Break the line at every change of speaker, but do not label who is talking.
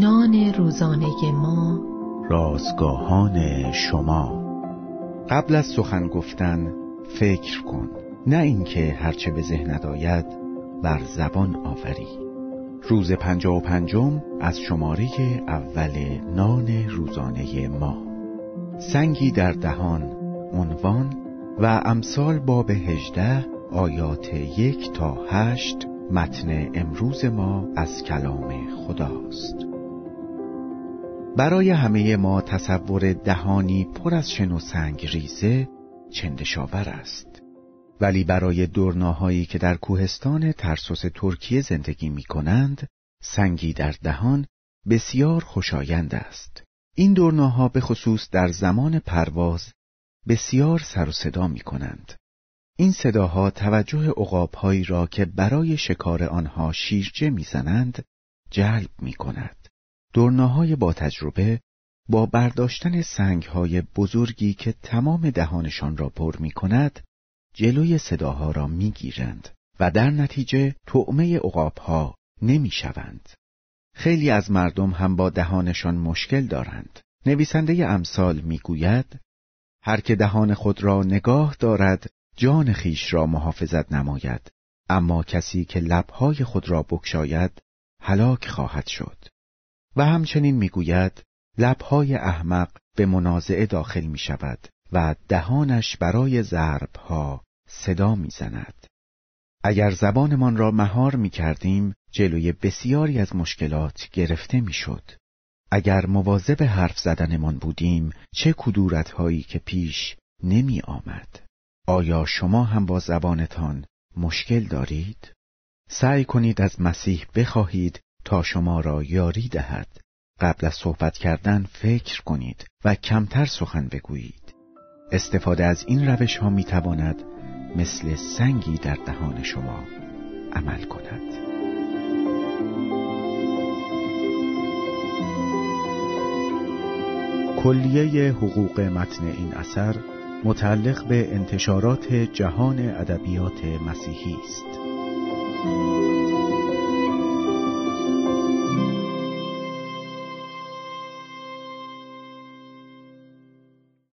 نان روزانه ما.
رازگاهان شما. قبل از سخن گفتن فکر کن. نه اینکه هرچه به ذهنت آید بر زبان آوری. روز پنجا و پنجم از شماره اول نان روزانه ما. سنگی در دهان عنوان و امثال باب هجده آیات یک تا هشت متن امروز ما از کلام خداست. برای همه ما تصور دهانی پر از شن و سنگ ریزه چندشاور است. ولی برای دورناهایی که در کوهستان ترسوس ترکیه زندگی می کنند سنگی در دهان بسیار خوشایند است. این دورناها به خصوص در زمان پرواز بسیار سر و صدا می کنند این صداها توجه عقابهایی را که برای شکار آنها شیرجه می‌زنند جلب می کند. دورناهای با تجربه با برداشتن سنگهای بزرگی که تمام دهانشان را پر می کند جلوی صداها را می گیرند و در نتیجه طعمه عقابها نمی شوند. خیلی از مردم هم با دهانشان مشکل دارند. نویسنده امثال می گوید هر که دهان خود را نگاه دارد جان خیش را محافظت نماید اما کسی که لبهای خود را بکشاید هلاک خواهد شد و همچنین می‌گوید لبهای احمق به منازعه داخل می شود و دهانش برای ضربها صدا می‌زند. اگر زبانمان را مهار می کردیم جلوی بسیاری از مشکلات گرفته می شد. اگر مواظب حرف زدنمان بودیم چه کدورت که پیش نمی آمد. آیا شما هم با زبانتان مشکل دارید؟ سعی کنید از مسیح بخواهید تا شما را یاری دهد. قبل از صحبت کردن فکر کنید و کمتر سخن بگویید. استفاده از این روش ها می تواند مثل سنگی در دهان شما عمل کند. کلیه حقوق متن این اثر متعلق به انتشارات جهان ادبیات مسیحی است.